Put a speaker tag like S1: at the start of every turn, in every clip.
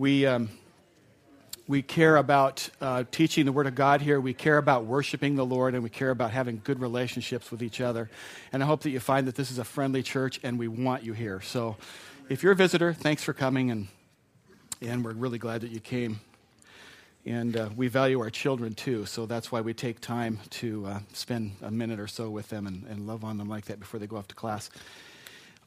S1: We, um, we care about uh, teaching the Word of God here. We care about worshiping the Lord, and we care about having good relationships with each other. And I hope that you find that this is a friendly church, and we want you here. So if you're a visitor, thanks for coming, and, and we're really glad that you came. And uh, we value our children too, so that's why we take time to uh, spend a minute or so with them and, and love on them like that before they go off to class.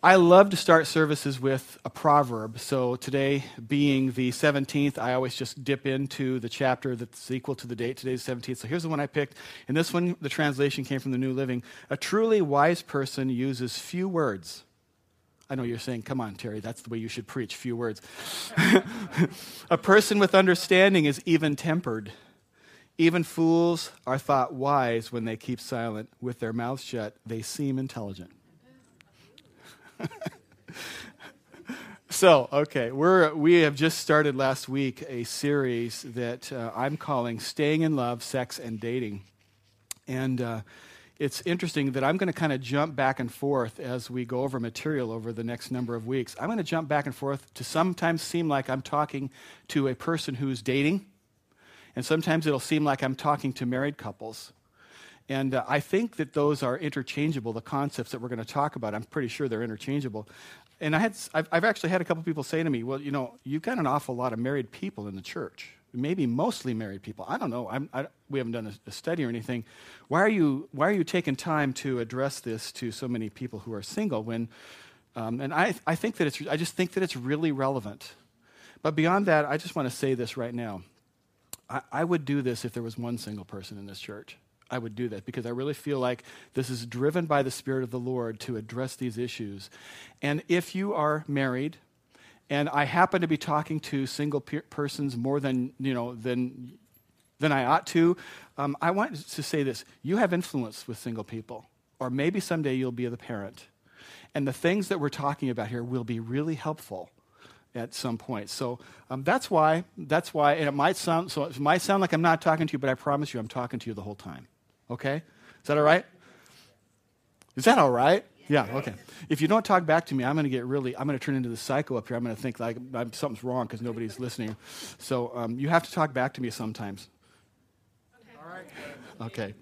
S1: I love to start services with a proverb. So today, being the 17th, I always just dip into the chapter that's equal to the date. Today's 17th. So here's the one I picked. And this one, the translation came from the New Living. A truly wise person uses few words. I know you're saying, come on, Terry, that's the way you should preach, few words. a person with understanding is even tempered. Even fools are thought wise when they keep silent. With their mouths shut, they seem intelligent. so, okay, we're, we have just started last week a series that uh, I'm calling Staying in Love, Sex, and Dating. And uh, it's interesting that I'm going to kind of jump back and forth as we go over material over the next number of weeks. I'm going to jump back and forth to sometimes seem like I'm talking to a person who's dating, and sometimes it'll seem like I'm talking to married couples. And uh, I think that those are interchangeable, the concepts that we're going to talk about. I'm pretty sure they're interchangeable. And I had, I've, I've actually had a couple of people say to me, well, you know, you've got an awful lot of married people in the church. Maybe mostly married people. I don't know. I, we haven't done a, a, study or anything. Why are, you, why are you taking time to address this to so many people who are single when, um, and I, I think that it's, I just think that it's really relevant. But beyond that, I just want to say this right now. I, I would do this if there was one single person in this church. I would do that because I really feel like this is driven by the Spirit of the Lord to address these issues. And if you are married, and I happen to be talking to single pe- persons more than you know than than I ought to, um, I want to say this: you have influence with single people, or maybe someday you'll be the parent, and the things that we're talking about here will be really helpful at some point. So um, that's why. That's why, and it might sound so. It might sound like I'm not talking to you, but I promise you, I'm talking to you the whole time. Okay? Is that all right? Is that all right? Yeah, okay. If you don't talk back to me, I'm going to get really, I'm going to turn into the psycho up here. I'm going to think like I'm, something's wrong because nobody's listening. So um, you have to talk back to me sometimes.
S2: All right.
S1: Okay.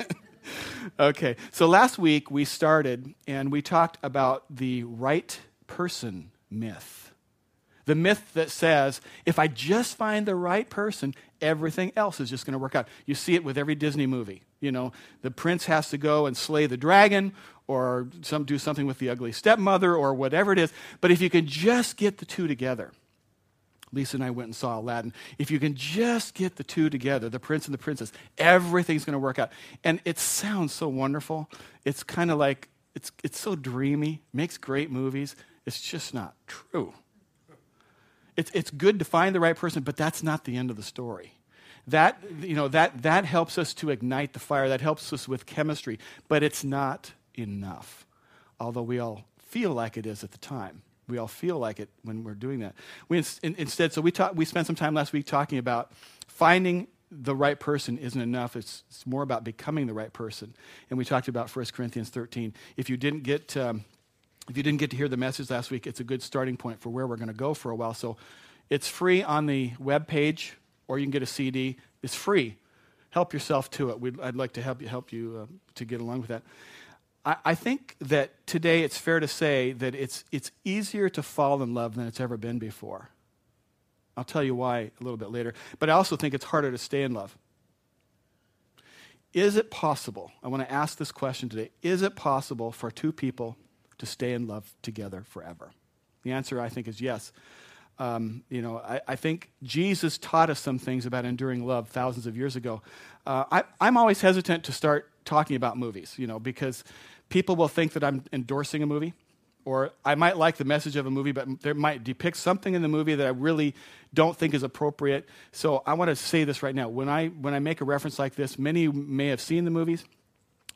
S1: okay. So last week we started and we talked about the right person myth. The myth that says if I just find the right person, everything else is just going to work out. You see it with every Disney movie. You know, the prince has to go and slay the dragon or some do something with the ugly stepmother or whatever it is. But if you can just get the two together, Lisa and I went and saw Aladdin. If you can just get the two together, the prince and the princess, everything's going to work out. And it sounds so wonderful. It's kind of like, it's, it's so dreamy, makes great movies. It's just not true it's, it's good to find the right person, but that's not the end of the story. That, you know, that, that helps us to ignite the fire, that helps us with chemistry, but it's not enough, although we all feel like it is at the time. We all feel like it when we're doing that. We, in, instead, so we, talk, we spent some time last week talking about finding the right person isn't enough. It's, it's, more about becoming the right person. And we talked about 1 Corinthians 13. If you didn't get um, if you didn't get to hear the message last week, it's a good starting point for where we're going to go for a while. So it's free on the web page, or you can get a CD. It's free. Help yourself to it. We'd, I'd like to help you, help you uh, to get along with that. I, I think that today it's fair to say that it's, it's easier to fall in love than it's ever been before. I'll tell you why a little bit later. But I also think it's harder to stay in love. Is it possible? I want to ask this question today. Is it possible for two people to stay in love together forever? The answer, I think, is yes. Um, you know, I, I, think Jesus taught us some things about enduring love thousands of years ago. Uh, I, I'm always hesitant to start talking about movies, you know, because people will think that I'm endorsing a movie, or I might like the message of a movie, but there might depict something in the movie that I really don't think is appropriate. So I want to say this right now. When I when I make a reference like this, many may have seen the movies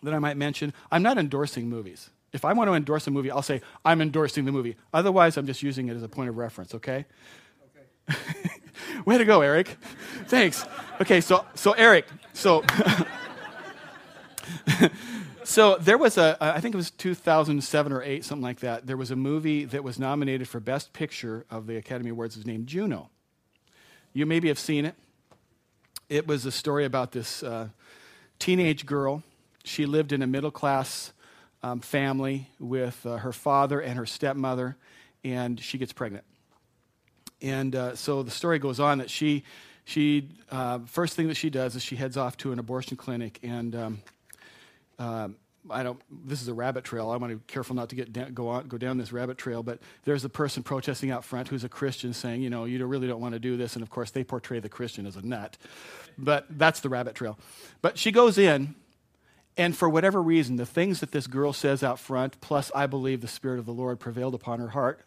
S1: that I might mention. I'm not endorsing movies. If I want to endorse a movie, I'll say, I'm endorsing the movie. Otherwise, I'm just using it as a point of reference, okay? Okay. Way to go, Eric. Thanks. Okay, so, so Eric, so. so there was a, I think it was 2007 or 8, something like that. There was a movie that was nominated for Best Picture of the Academy Awards. It was named Juno. You maybe have seen it. It was a story about this uh, teenage girl. She lived in a middle class um, family with uh, her father and her stepmother, and she gets pregnant. And uh, so the story goes on that she, she uh, first thing that she does is she heads off to an abortion clinic, and um, uh, I don't. This is a rabbit trail. I want to be careful not to get go on, go down this rabbit trail. But there's a person protesting out front who's a Christian, saying, you know, you really don't want to do this. And of course, they portray the Christian as a nut. But that's the rabbit trail. But she goes in, and for whatever reason, the things that this girl says out front, plus I believe the Spirit of the Lord prevailed upon her heart.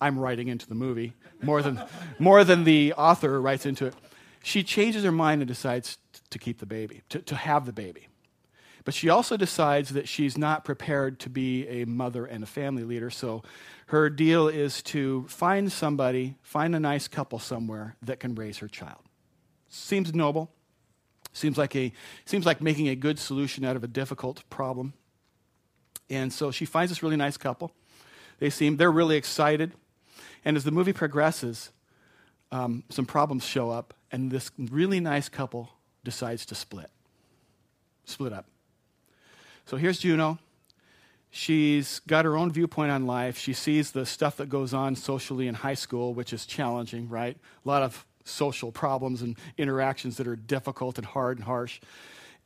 S1: I'm writing into the movie more than more than the author writes into it. She changes her mind and decides to keep the baby, to, to have the baby. But she also decides that she's not prepared to be a mother and a family leader. So her deal is to find somebody, find a nice couple somewhere that can raise her child. Seems noble. Seems like, a, seems like making a good solution out of a difficult problem. And so she finds this really nice couple. They seem, they're really excited. And as the movie progresses, um, some problems show up, and this really nice couple decides to split. Split up. So here's Juno. She's got her own viewpoint on life. She sees the stuff that goes on socially in high school, which is challenging, right? A lot of social problems and interactions that are difficult and hard and harsh.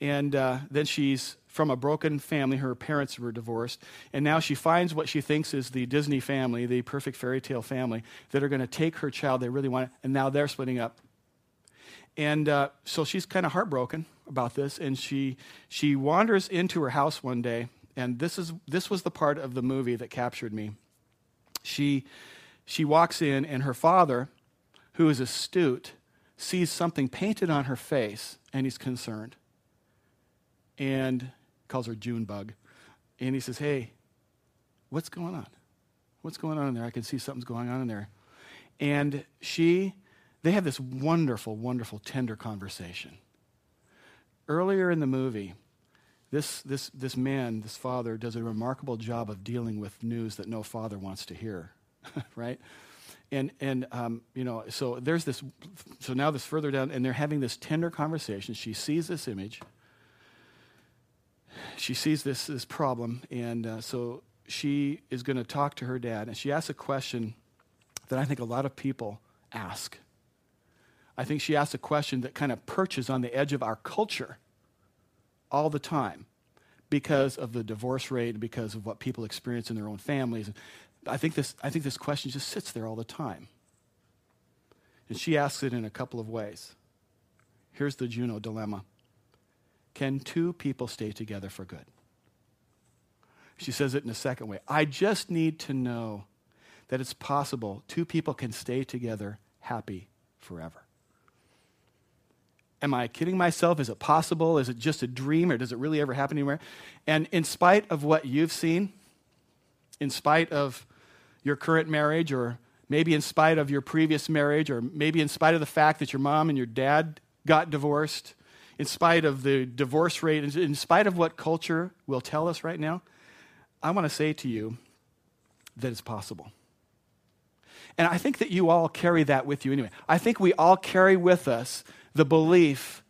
S1: And uh, then she's from a broken family. Her parents were divorced. And now she finds what she thinks is the Disney family, the perfect fairy tale family, that are going to take her child. They really want it. And now they're splitting up. And uh, so she's kind of heartbroken about this, and she she wanders into her house one day, and this is this was the part of the movie that captured me. She she walks in, and her father, who is astute, sees something painted on her face, and he's concerned, and calls her June Bug, and he says, "Hey, what's going on? What's going on in there? I can see something's going on in there," and she they have this wonderful, wonderful, tender conversation. Earlier in the movie, this, this, this man, this father, does a remarkable job of dealing with news that no father wants to hear, right? And, and um, you know, so there's this, so now this further down, and they're having this tender conversation. She sees this image. She sees this, this problem, and uh, so she is going to talk to her dad, and she asks a question that I think a lot of people ask. I think she asks a question that kind of perches on the edge of our culture all the time because of the divorce rate, because of what people experience in their own families. I think this, I think this question just sits there all the time. And she asks it in a couple of ways. Here's the Juno dilemma Can two people stay together for good? She says it in a second way. I just need to know that it's possible two people can stay together happy forever. Am I kidding myself? Is it possible? Is it just a dream or does it really ever happen anywhere? And in spite of what you've seen, in spite of your current marriage, or maybe in spite of your previous marriage, or maybe in spite of the fact that your mom and your dad got divorced, in spite of the divorce rate, in spite of what culture will tell us right now, I want to say to you that it's possible. And I think that you all carry that with you anyway. I think we all carry with us the belief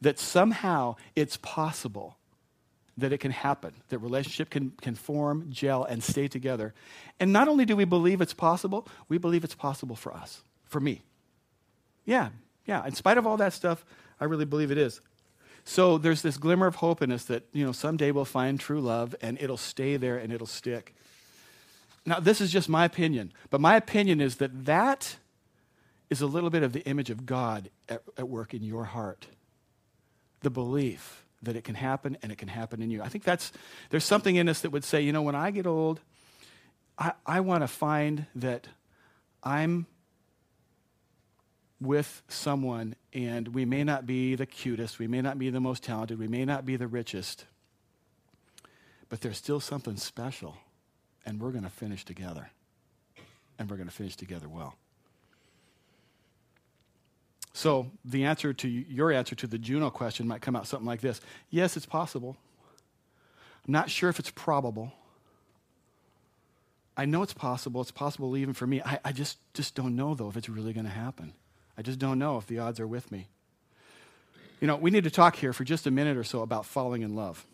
S1: that somehow it's possible that it can happen, that relationship can, can form, gel, and stay together. And not only do we believe it's possible, we believe it's possible for us, for me. Yeah, yeah. In spite of all that stuff, I really believe it is. So there's this glimmer of hope in us that, you know, someday we'll find true love and it'll stay there and it'll stick. Now, this is just my opinion, but my opinion is that that is a little bit of the image of God at, at work in your heart. The belief that it can happen and it can happen in you. I think that's, there's something in us that would say, you know, when I get old, I, I want to find that I'm with someone and we may not be the cutest, we may not be the most talented, we may not be the richest, but there's still something special and we're going to finish together. And we're going to finish together well. So the answer to your answer to the Juno question might come out something like this Yes, it's possible. I'm not sure if it's probable. I know it's possible. It's possible even for me. I, I just, just don't know, though, if it's really going to happen. I just don't know if the odds are with me. You know, we need to talk here for just a minute or so about falling in love.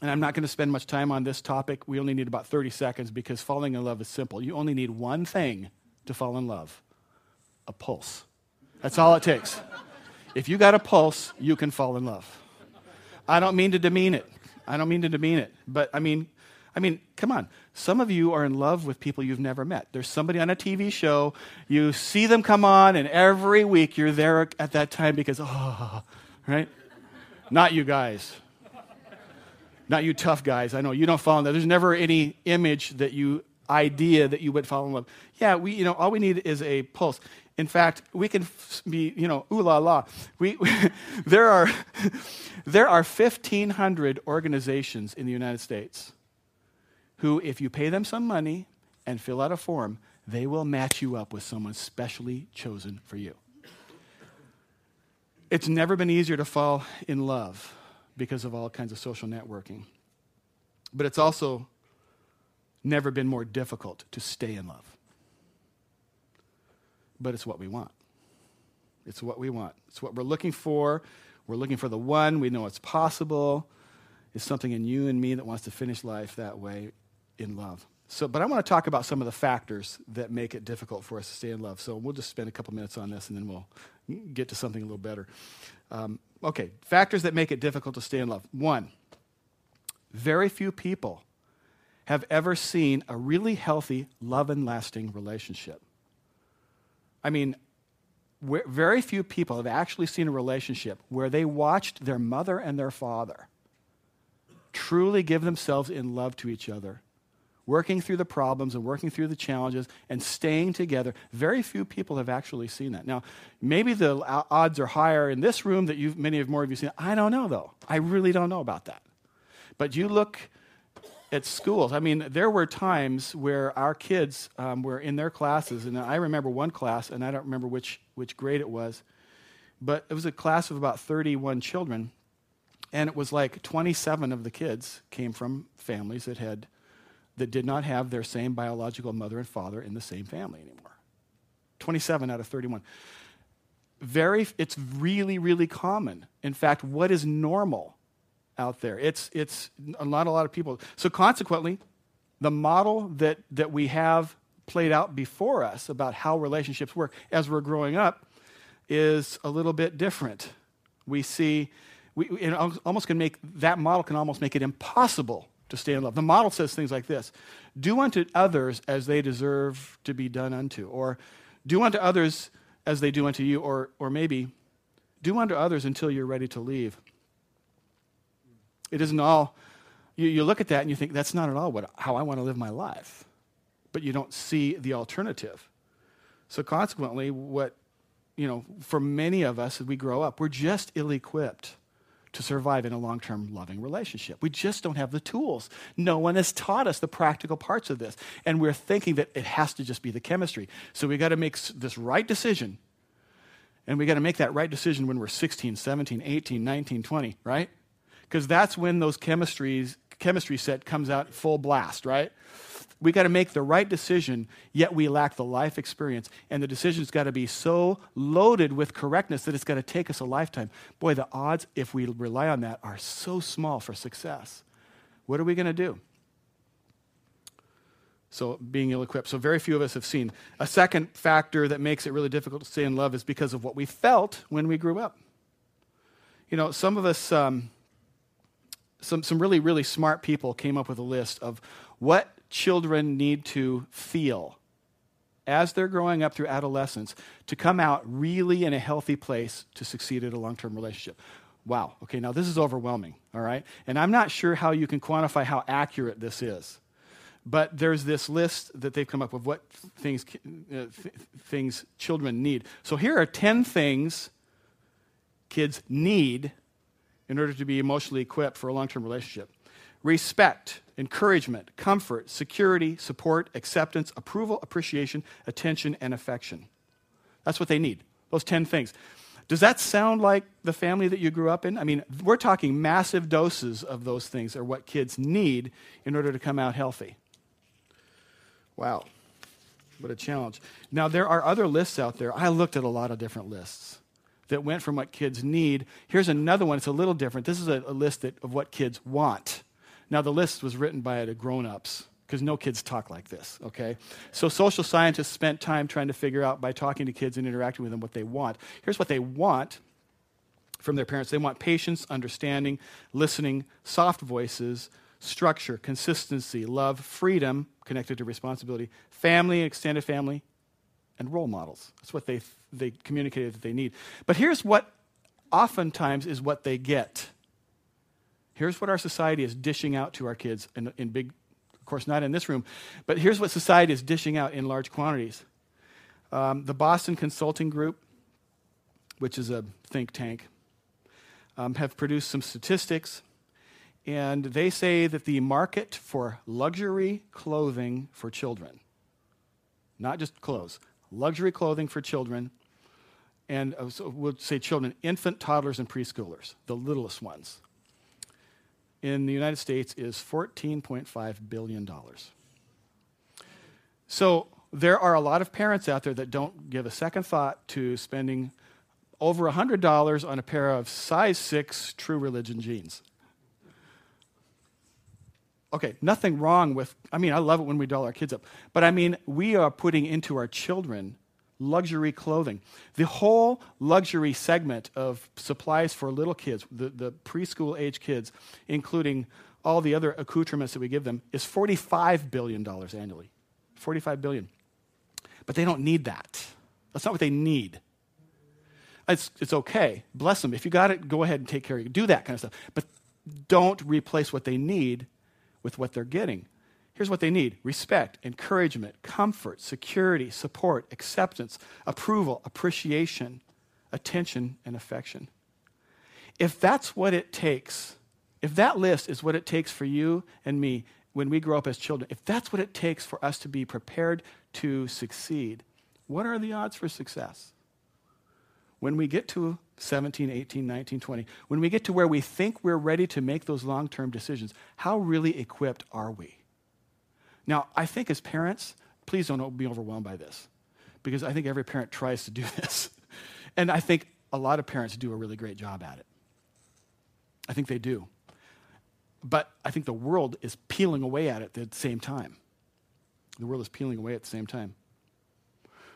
S1: And I'm not going to spend much time on this topic. We only need about 30 seconds because falling in love is simple. You only need one thing to fall in love a pulse. That's all it takes. If you got a pulse, you can fall in love. I don't mean to demean it. I don't mean to demean it. But I mean, I mean, come on. Some of you are in love with people you've never met. There's somebody on a TV show, you see them come on, and every week you're there at that time because, oh, right? Not you guys. Not you tough guys. I know you don't fall in love. There's never any image that you idea that you would fall in love. Yeah, we, you know, all we need is a pulse. In fact, we can be, you know, ooh la la. We, there are there are 1,500 organizations in the United States who, if you pay them some money and fill out a form, they will match you up with someone specially chosen for you. It's never been easier to fall in love because of all kinds of social networking. But it's also never been more difficult to stay in love. But it's what we want. It's what we want. It's what we're looking for. We're looking for the one. We know it's possible. It's something in you and me that wants to finish life that way in love. So, but I want to talk about some of the factors that make it difficult for us to stay in love. So we'll just spend a couple minutes on this and then we'll get to something a little better. Um, okay, factors that make it difficult to stay in love. One, very few people have ever seen a really healthy, love and lasting relationship. I mean, very few people have actually seen a relationship where they watched their mother and their father truly give themselves in love to each other, working through the problems and working through the challenges and staying together. Very few people have actually seen that. Now, maybe the odds are higher in this room that you've, many of more of you seen. I don't know, though. I really don't know about that. But you look at schools. I mean, there were times where our kids um, were in their classes, and I remember one class, and I don't remember which, which grade it was, but it was a class of about 31 children, and it was like 27 of the kids came from families that had that did not have their same biological mother and father in the same family anymore. 27 out of 31. Very, it's really, really common. In fact, what is normal out there. It's, it's not a lot of people. So, consequently, the model that, that we have played out before us about how relationships work as we're growing up is a little bit different. We see, we, it almost can make, that model can almost make it impossible to stay in love. The model says things like this Do unto others as they deserve to be done unto, or do unto others as they do unto you, or, or maybe do unto others until you're ready to leave. It isn't all, you, you look at that and you think, that's not at all what, how I want to live my life. But you don't see the alternative. So consequently, what, you know, for many of us as we grow up, we're just ill equipped to survive in a long term loving relationship. We just don't have the tools. No one has taught us the practical parts of this. And we're thinking that it has to just be the chemistry. So we got to make this right decision. And we got to make that right decision when we're 16, 17, 18, 19, 20, right? Because that's when those chemistries chemistry set comes out full blast, right? We got to make the right decision, yet we lack the life experience. And the decision's got to be so loaded with correctness that it's got to take us a lifetime. Boy, the odds, if we rely on that, are so small for success. What are we going to do? So, being ill equipped. So, very few of us have seen. A second factor that makes it really difficult to stay in love is because of what we felt when we grew up. You know, some of us. Um, some, some really, really smart people came up with a list of what children need to feel as they're growing up through adolescence to come out really in a healthy place to succeed at a long term relationship. Wow, okay, now this is overwhelming, all right? And I'm not sure how you can quantify how accurate this is. But there's this list that they've come up with what things, uh, th- things children need. So here are 10 things kids need in order to be emotionally equipped for a long term relationship respect, encouragement, comfort, security, support, acceptance, approval, appreciation, attention, and affection. That's what they need, those 10 things. Does that sound like the family that you grew up in? I mean, we're talking massive doses of those things are what kids need in order to come out healthy. Wow. What a challenge. Now, there are other lists out there. I looked at a lot of different lists that went from what kids need. Here's another one. It's a little different. This is a, a list that, of what kids want. Now, the list was written by the grown ups because no kids talk like this, okay? So, social scientists spent time trying to figure out by talking to kids and interacting with them what they want. Here's what they want from their parents they want patience, understanding, listening, soft voices, structure, consistency, love, freedom connected to responsibility, family, extended family, and role models. That's what they, they communicated that they need. But here's what oftentimes is what they get. Here's what our society is dishing out to our kids in, in big, of course, not in this room, but here's what society is dishing out in large quantities. Um, the Boston Consulting Group, which is a think tank, um, have produced some statistics, and they say that the market for luxury clothing for children, not just clothes, luxury clothing for children, and uh, so we'll say children, infant, toddlers, and preschoolers, the littlest ones, in the United States is $14.5 billion. So there are a lot of parents out there that don't give a second thought to spending over $100 on a pair of size 6 true religion jeans. Okay, nothing wrong with, I mean, I love it when we doll our kids up, but I mean, we are putting into our children luxury clothing. The whole luxury segment of supplies for little kids, the, the preschool age kids, including all the other accoutrements that we give them, is $45 billion annually. 45 billion. But they don't need that. That's not what they need. It's, it's okay. Bless them. If you got it, go ahead and take care of it. Do that kind of stuff. But don't replace what they need with what they're getting. Here's what they need respect, encouragement, comfort, security, support, acceptance, approval, appreciation, attention, and affection. If that's what it takes, if that list is what it takes for you and me when we grow up as children, if that's what it takes for us to be prepared to succeed, what are the odds for success? When we get to 17, 18, 19, 20, when we get to where we think we're ready to make those long term decisions, how really equipped are we? Now, I think as parents, please don't be overwhelmed by this, because I think every parent tries to do this. And I think a lot of parents do a really great job at it. I think they do. But I think the world is peeling away at it at the same time. The world is peeling away at the same time.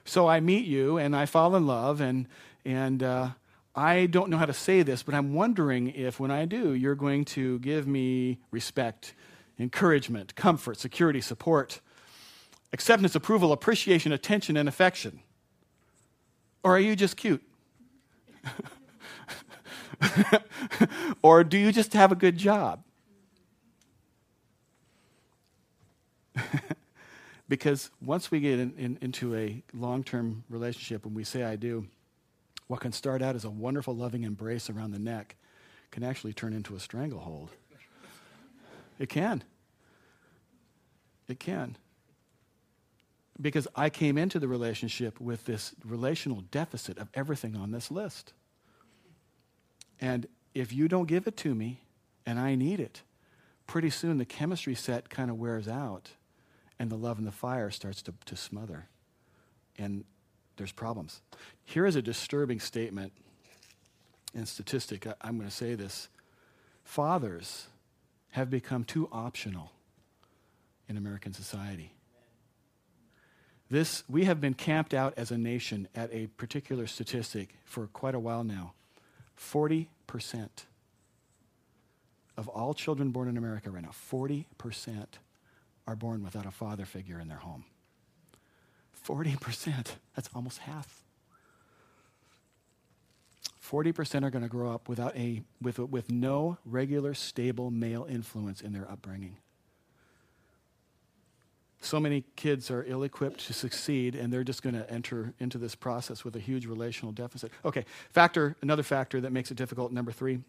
S1: So I meet you and I fall in love, and, and uh, I don't know how to say this, but I'm wondering if when I do, you're going to give me respect, encouragement, comfort, security, support, acceptance, approval, appreciation, attention, and affection. Or are you just cute? or do you just have a good job? because once we get in, in, into a long term relationship, when we say I do, what can start out as a wonderful, loving embrace around the neck can actually turn into a stranglehold. It can. It can. Because I came into the relationship with this relational deficit of everything on this list. And if you don't give it to me and I need it, pretty soon the chemistry set kind of wears out and the love and the fire starts to, to smother. And there's problems. Here is a disturbing statement and statistic. I, I'm going to say this. Fathers have become too optional in American society. This, we have been camped out as a nation at a particular statistic for quite a while now. 40% of all children born in America right now, 40% are born without a father figure in their home. 40%. That's almost half. 40% are going to grow up without a, with, with no regular, stable male influence in their upbringing. So many kids are ill equipped to succeed, and they're just going to enter into this process with a huge relational deficit. Okay, factor, another factor that makes it difficult, number three.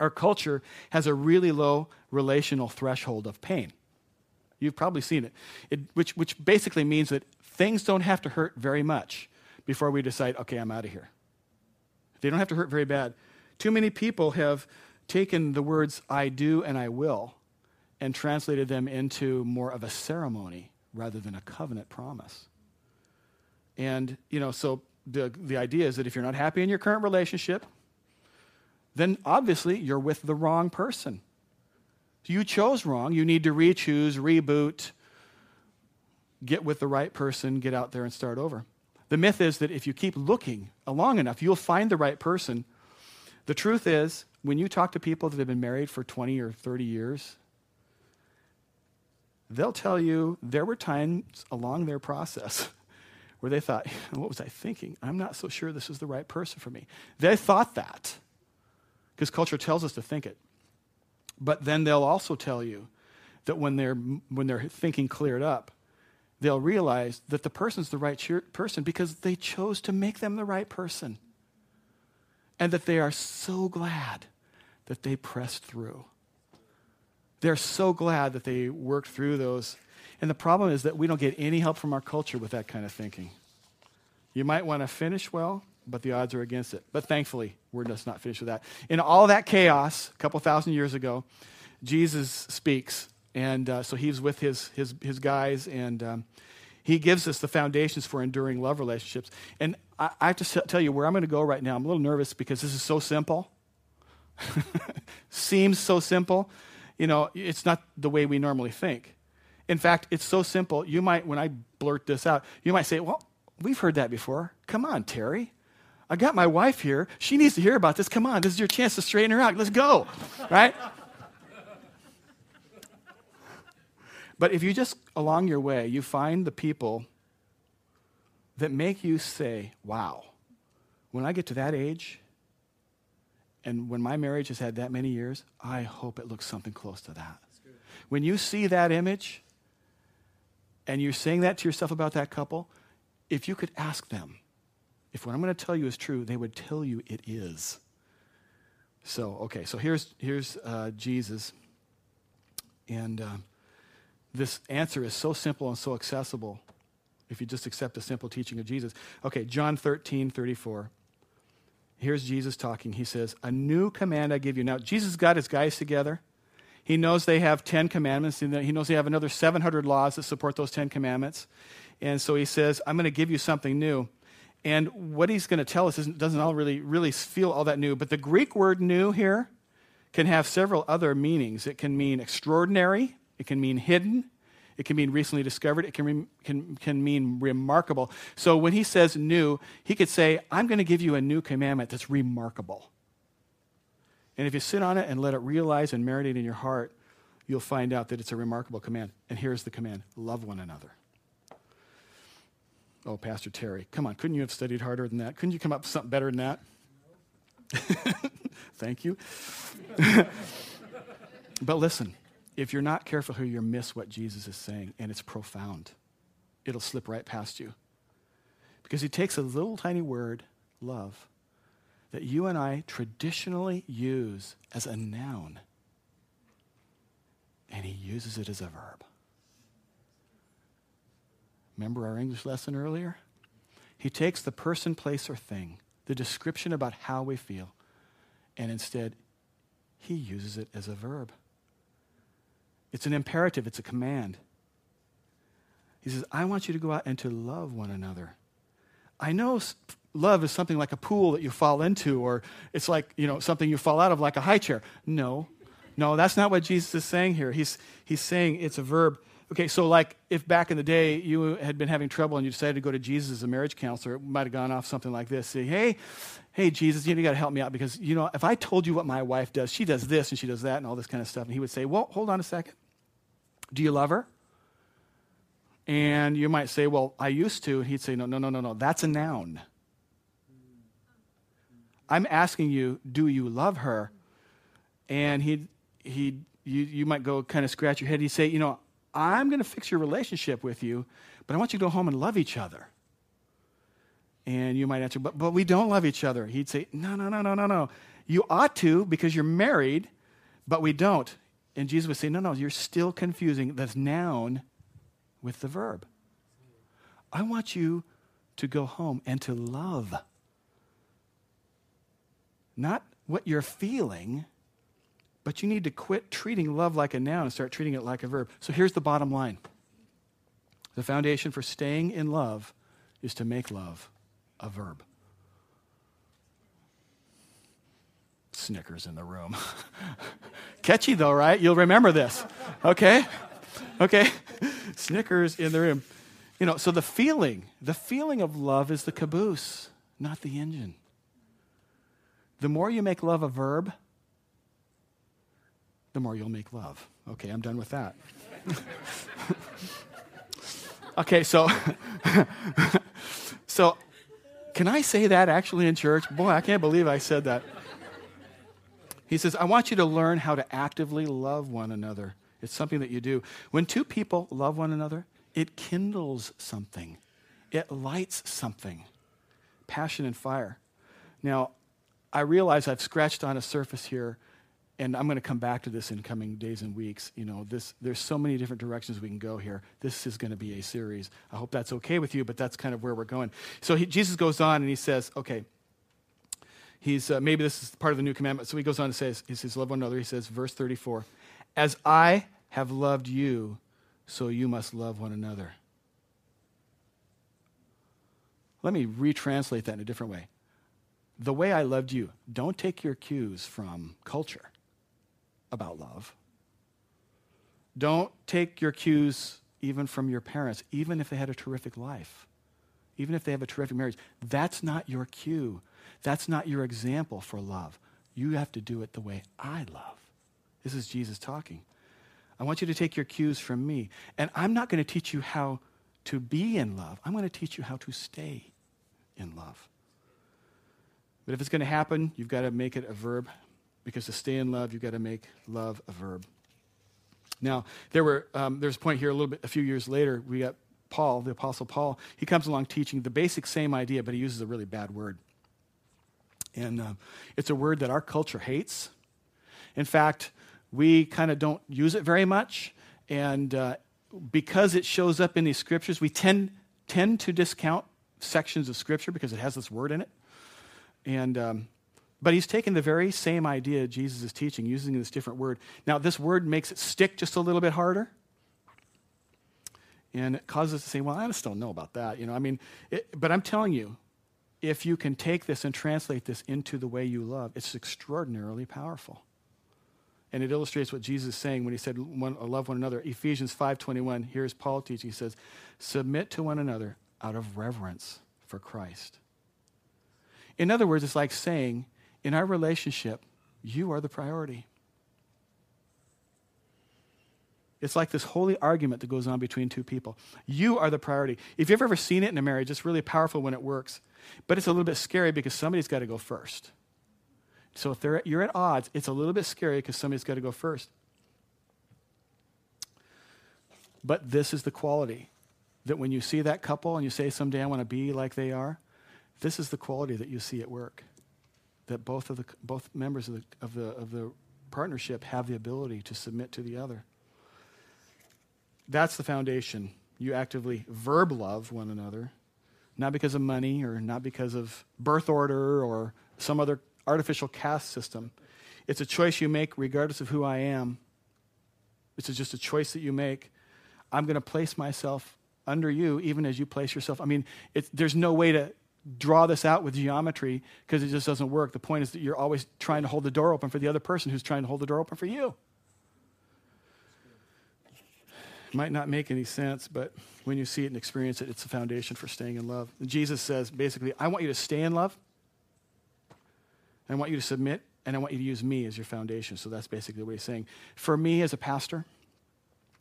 S1: Our culture has a really low relational threshold of pain. You've probably seen it, it which, which basically means that things don't have to hurt very much before we decide, okay, I'm out of here. They don't have to hurt very bad. Too many people have taken the words I do and I will and translated them into more of a ceremony rather than a covenant promise. And, you know, so the, the idea is that if you're not happy in your current relationship, then obviously you're with the wrong person. You chose wrong. You need to re choose, reboot, get with the right person, get out there and start over. The myth is that if you keep looking long enough, you'll find the right person. The truth is, when you talk to people that have been married for 20 or 30 years, they'll tell you there were times along their process where they thought, What was I thinking? I'm not so sure this is the right person for me. They thought that because culture tells us to think it. But then they'll also tell you that when, they're, when their thinking cleared up, they'll realize that the person's the right person because they chose to make them the right person. And that they are so glad that they pressed through. They're so glad that they worked through those. And the problem is that we don't get any help from our culture with that kind of thinking. You might want to finish well, but the odds are against it. But thankfully, we're just not finished with that. In all that chaos, a couple thousand years ago, Jesus speaks. And uh, so he's with his, his, his guys, and um, he gives us the foundations for enduring love relationships. And I, I have to tell you where I'm going to go right now. I'm a little nervous because this is so simple. Seems so simple. You know, it's not the way we normally think. In fact, it's so simple. You might, when I blurt this out, you might say, Well, we've heard that before. Come on, Terry. I got my wife here. She needs to hear about this. Come on, this is your chance to straighten her out. Let's go. Right? but if you just along your way, you find the people that make you say, wow, when I get to that age, and when my marriage has had that many years, I hope it looks something close to that. When you see that image and you're saying that to yourself about that couple, if you could ask them, if what I'm going to tell you is true, they would tell you it is. So, okay, so here's, here's uh, Jesus. And uh, this answer is so simple and so accessible if you just accept the simple teaching of Jesus. Okay, John 13, 34. Here's Jesus talking. He says, A new command I give you. Now, Jesus got his guys together. He knows they have 10 commandments. He knows they have another 700 laws that support those 10 commandments. And so he says, I'm going to give you something new. And what he's going to tell us doesn't all really, really feel all that new. But the Greek word new here can have several other meanings. It can mean extraordinary, it can mean hidden, it can mean recently discovered. It can, re- can, can mean remarkable. So when he says new, he could say, I'm going to give you a new commandment that's remarkable. And if you sit on it and let it realize and marinate in your heart, you'll find out that it's a remarkable command. And here's the command love one another. Oh, Pastor Terry, come on. Couldn't you have studied harder than that? Couldn't you come up with something better than that? Thank you. but listen, if you're not careful here, you'll miss what Jesus is saying, and it's profound. It'll slip right past you. Because he takes a little tiny word, love, that you and I traditionally use as a noun, and he uses it as a verb. Remember our English lesson earlier? He takes the person, place, or thing, the description about how we feel, and instead, he uses it as a verb. It's an imperative, it's a command. He says, I want you to go out and to love one another. I know love is something like a pool that you fall into, or it's like, you know, something you fall out of, like a high chair. No, no, that's not what Jesus is saying here. He's, he's saying it's a verb. Okay, so like if back in the day you had been having trouble and you decided to go to Jesus as a marriage counselor, it might have gone off something like this. Say, hey, hey, Jesus, you, know, you got to help me out because, you know, if I told you what my wife does, she does this and she does that and all this kind of stuff. And he would say, well, hold on a second. Do you love her? And you might say, well, I used to. And he'd say, no, no, no, no, no. That's a noun. I'm asking you, do you love her? And he'd, he'd, you, you might go kind of scratch your head. He'd say, you know, I'm going to fix your relationship with you, but I want you to go home and love each other. And you might answer, but, but we don't love each other. He'd say, no, no, no, no, no, no. You ought to because you're married, but we don't. And Jesus would say, no, no, you're still confusing the noun with the verb. I want you to go home and to love. not what you're feeling, but you need to quit treating love like a noun and start treating it like a verb. So here's the bottom line the foundation for staying in love is to make love a verb. Snickers in the room. Catchy though, right? You'll remember this. Okay? Okay? Snickers in the room. You know, so the feeling, the feeling of love is the caboose, not the engine. The more you make love a verb, the more you'll make love. Okay, I'm done with that. okay, so so can I say that actually in church? Boy, I can't believe I said that. He says, I want you to learn how to actively love one another. It's something that you do. When two people love one another, it kindles something, it lights something passion and fire. Now, I realize I've scratched on a surface here, and I'm going to come back to this in coming days and weeks. You know, this, there's so many different directions we can go here. This is going to be a series. I hope that's okay with you, but that's kind of where we're going. So he, Jesus goes on and he says, okay, he's uh, maybe this is part of the new commandment. So he goes on and says, he says, love one another. He says, verse 34, as I have loved you, so you must love one another. Let me retranslate that in a different way. The way I loved you, don't take your cues from culture about love. Don't take your cues even from your parents, even if they had a terrific life, even if they have a terrific marriage. That's not your cue. That's not your example for love. You have to do it the way I love. This is Jesus talking. I want you to take your cues from me. And I'm not going to teach you how to be in love, I'm going to teach you how to stay in love. But if it's going to happen, you've got to make it a verb because to stay in love, you've got to make love a verb. Now, there were, um, there's a point here a little bit, a few years later, we got Paul, the Apostle Paul. He comes along teaching the basic same idea, but he uses a really bad word. And uh, it's a word that our culture hates. In fact, we kind of don't use it very much. And uh, because it shows up in these scriptures, we tend, tend to discount sections of scripture because it has this word in it. And, um, but he's taken the very same idea Jesus is teaching, using this different word. Now, this word makes it stick just a little bit harder. And it causes us to say, well, I just don't know about that. You know, I mean, it, but I'm telling you, if you can take this and translate this into the way you love, it's extraordinarily powerful. And it illustrates what Jesus is saying when he said, uh, love one another. Ephesians 5.21, here's Paul teaching. He says, submit to one another out of reverence for Christ. In other words, it's like saying, in our relationship, you are the priority. It's like this holy argument that goes on between two people. You are the priority. If you've ever seen it in a marriage, it's really powerful when it works. But it's a little bit scary because somebody's got to go first. So if you're at odds, it's a little bit scary because somebody's got to go first. But this is the quality that when you see that couple and you say, someday I want to be like they are, this is the quality that you see at work. That both of the both members of the of the of the partnership have the ability to submit to the other. That's the foundation. You actively verb love one another, not because of money or not because of birth order or some other artificial caste system. It's a choice you make regardless of who I am. It's just a choice that you make. I'm going to place myself under you even as you place yourself. I mean, there's no way to draw this out with geometry because it just doesn't work. The point is that you're always trying to hold the door open for the other person who's trying to hold the door open for you. It might not make any sense, but when you see it and experience it, it's the foundation for staying in love. And Jesus says basically, I want you to stay in love, I want you to submit, and I want you to use me as your foundation. So that's basically what he's saying. For me as a pastor,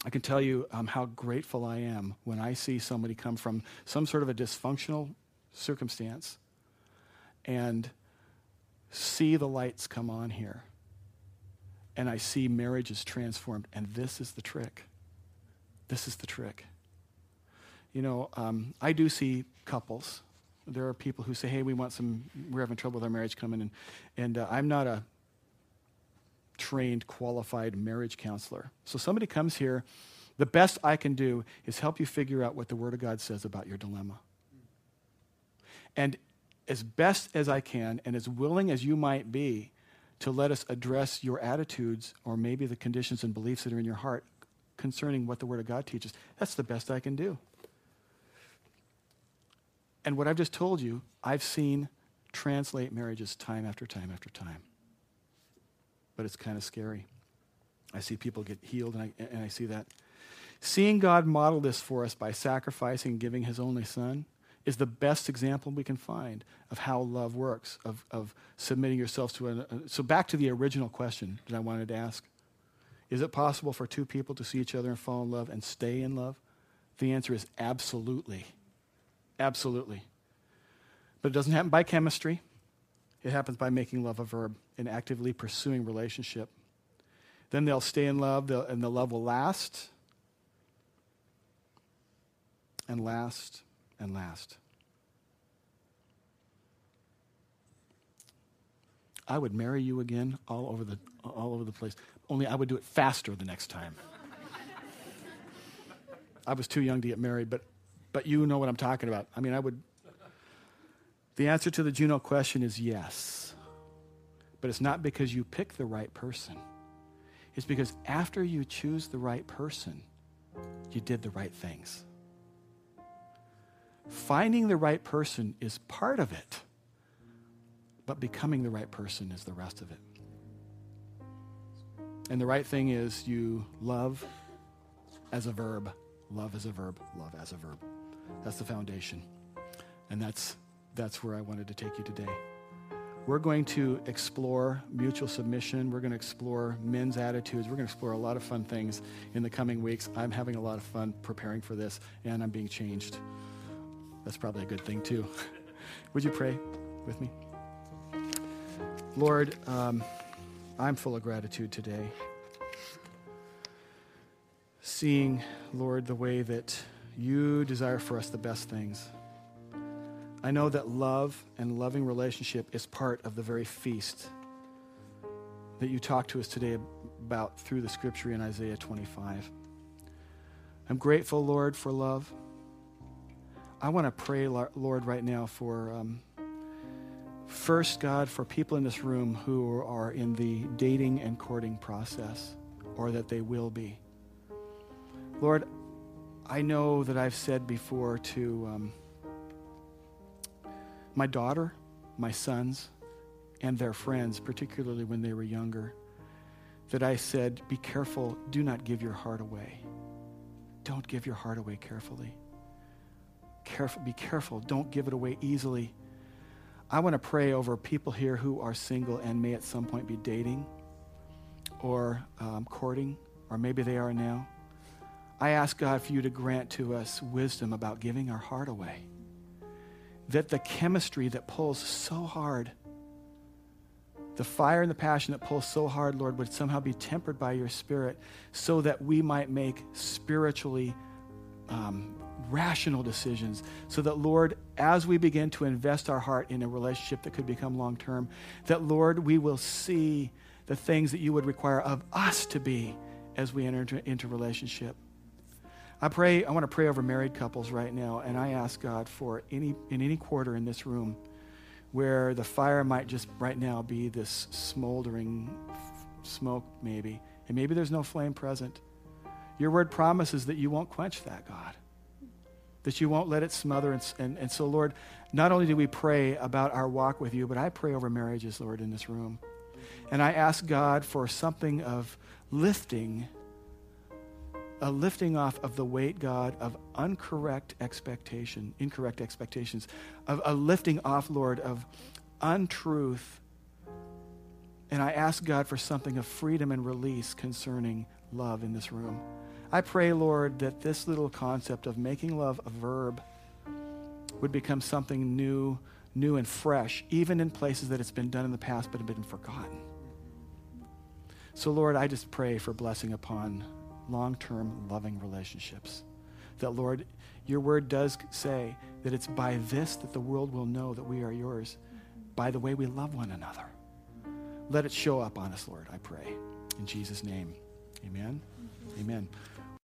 S1: I can tell you um, how grateful I am when I see somebody come from some sort of a dysfunctional circumstance and see the lights come on here. And I see marriage is transformed. And this is the trick. This is the trick. You know, um, I do see couples. There are people who say, hey, we want some, we're having trouble with our marriage coming. And, and uh, I'm not a trained, qualified marriage counselor. So somebody comes here. The best I can do is help you figure out what the Word of God says about your dilemma. And as best as I can and as willing as you might be to let us address your attitudes or maybe the conditions and beliefs that are in your heart concerning what the Word of God teaches. That's the best I can do. And what I've just told you, I've seen translate marriages time after time after time. But it's kind of scary. I see people get healed, and I, and I see that. Seeing God model this for us by sacrificing and giving his only son is the best example we can find of how love works, of, of submitting yourselves to a. Uh, so, back to the original question that I wanted to ask Is it possible for two people to see each other and fall in love and stay in love? The answer is absolutely. Absolutely. But it doesn't happen by chemistry, it happens by making love a verb and actively pursuing relationship. Then they'll stay in love, and the love will last and last and last. I would marry you again all over the, all over the place. Only I would do it faster the next time. I was too young to get married, but, but you know what I'm talking about. I mean, I would. The answer to the Juno question is yes. But it's not because you pick the right person. It's because after you choose the right person, you did the right things. Finding the right person is part of it, but becoming the right person is the rest of it. And the right thing is you love as a verb, love as a verb, love as a verb. That's the foundation. And that's, that's where I wanted to take you today. We're going to explore mutual submission. We're going to explore men's attitudes. We're going to explore a lot of fun things in the coming weeks. I'm having a lot of fun preparing for this, and I'm being changed. That's probably a good thing, too. Would you pray with me? Lord, um, I'm full of gratitude today. Seeing, Lord, the way that you desire for us the best things. I know that love and loving relationship is part of the very feast that you talked to us today about through the scripture in Isaiah 25. I'm grateful, Lord, for love. I want to pray, Lord, right now for, um, first, God, for people in this room who are in the dating and courting process, or that they will be. Lord, I know that I've said before to um, my daughter, my sons, and their friends, particularly when they were younger, that I said, Be careful, do not give your heart away. Don't give your heart away carefully careful, be careful. Don't give it away easily. I want to pray over people here who are single and may at some point be dating or um, courting, or maybe they are now. I ask God for you to grant to us wisdom about giving our heart away. That the chemistry that pulls so hard, the fire and the passion that pulls so hard, Lord, would somehow be tempered by your Spirit so that we might make spiritually um, rational decisions so that, Lord, as we begin to invest our heart in a relationship that could become long term, that, Lord, we will see the things that you would require of us to be as we enter into, into relationship. I pray, I want to pray over married couples right now, and I ask God for any in any quarter in this room where the fire might just right now be this smoldering smoke, maybe, and maybe there's no flame present. Your word promises that you won't quench that, God that you won't let it smother. And, and, and so, Lord, not only do we pray about our walk with you, but I pray over marriages, Lord, in this room. And I ask God for something of lifting, a lifting off of the weight, God, of incorrect expectation, incorrect expectations, of a lifting off, Lord, of untruth. And I ask God for something of freedom and release concerning love in this room. I pray, Lord, that this little concept of making love a verb would become something new, new and fresh, even in places that it's been done in the past but have been forgotten. So, Lord, I just pray for blessing upon long term loving relationships. That, Lord, your word does say that it's by this that the world will know that we are yours, by the way we love one another. Let it show up on us, Lord, I pray. In Jesus' name, amen. Amen.